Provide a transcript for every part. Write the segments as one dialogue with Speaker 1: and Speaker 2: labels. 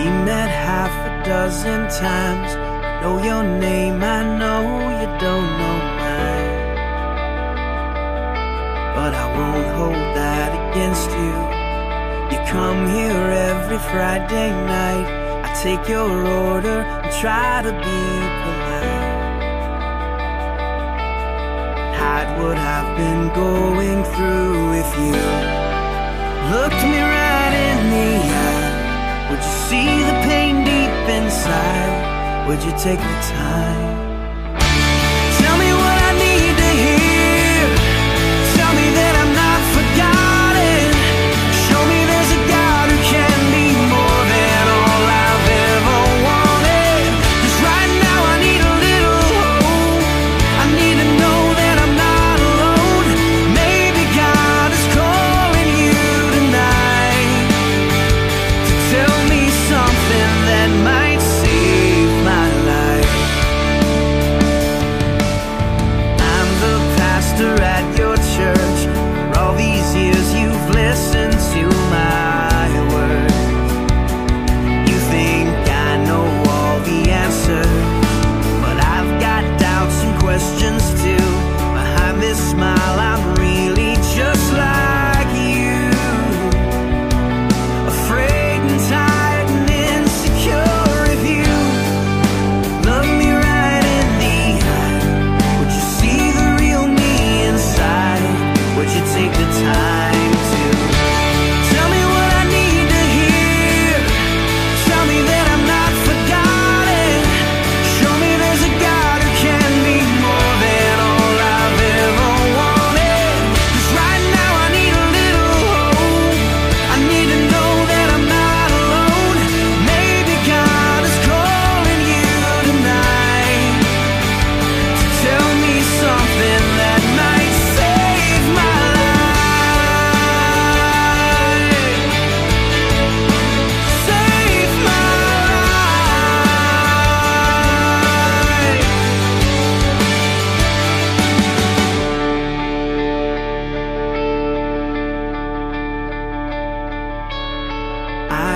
Speaker 1: We met half a dozen times. Know your name, I know you don't know mine. But I won't hold that against you. You come here every Friday night. I take your order and try to be polite. Hide what I've been going through with you. Looked me right Would you take the time?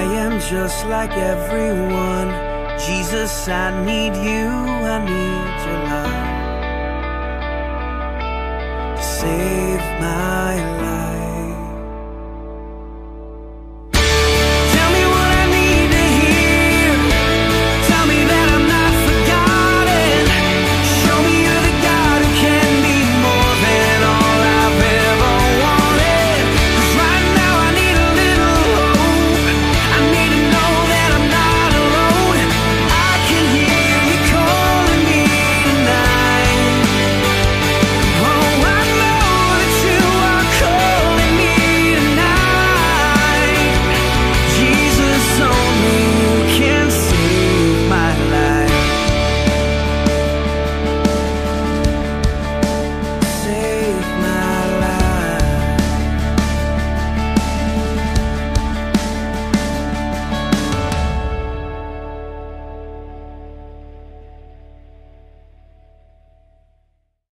Speaker 1: I am just like everyone. Jesus, I need you, I need your love to save my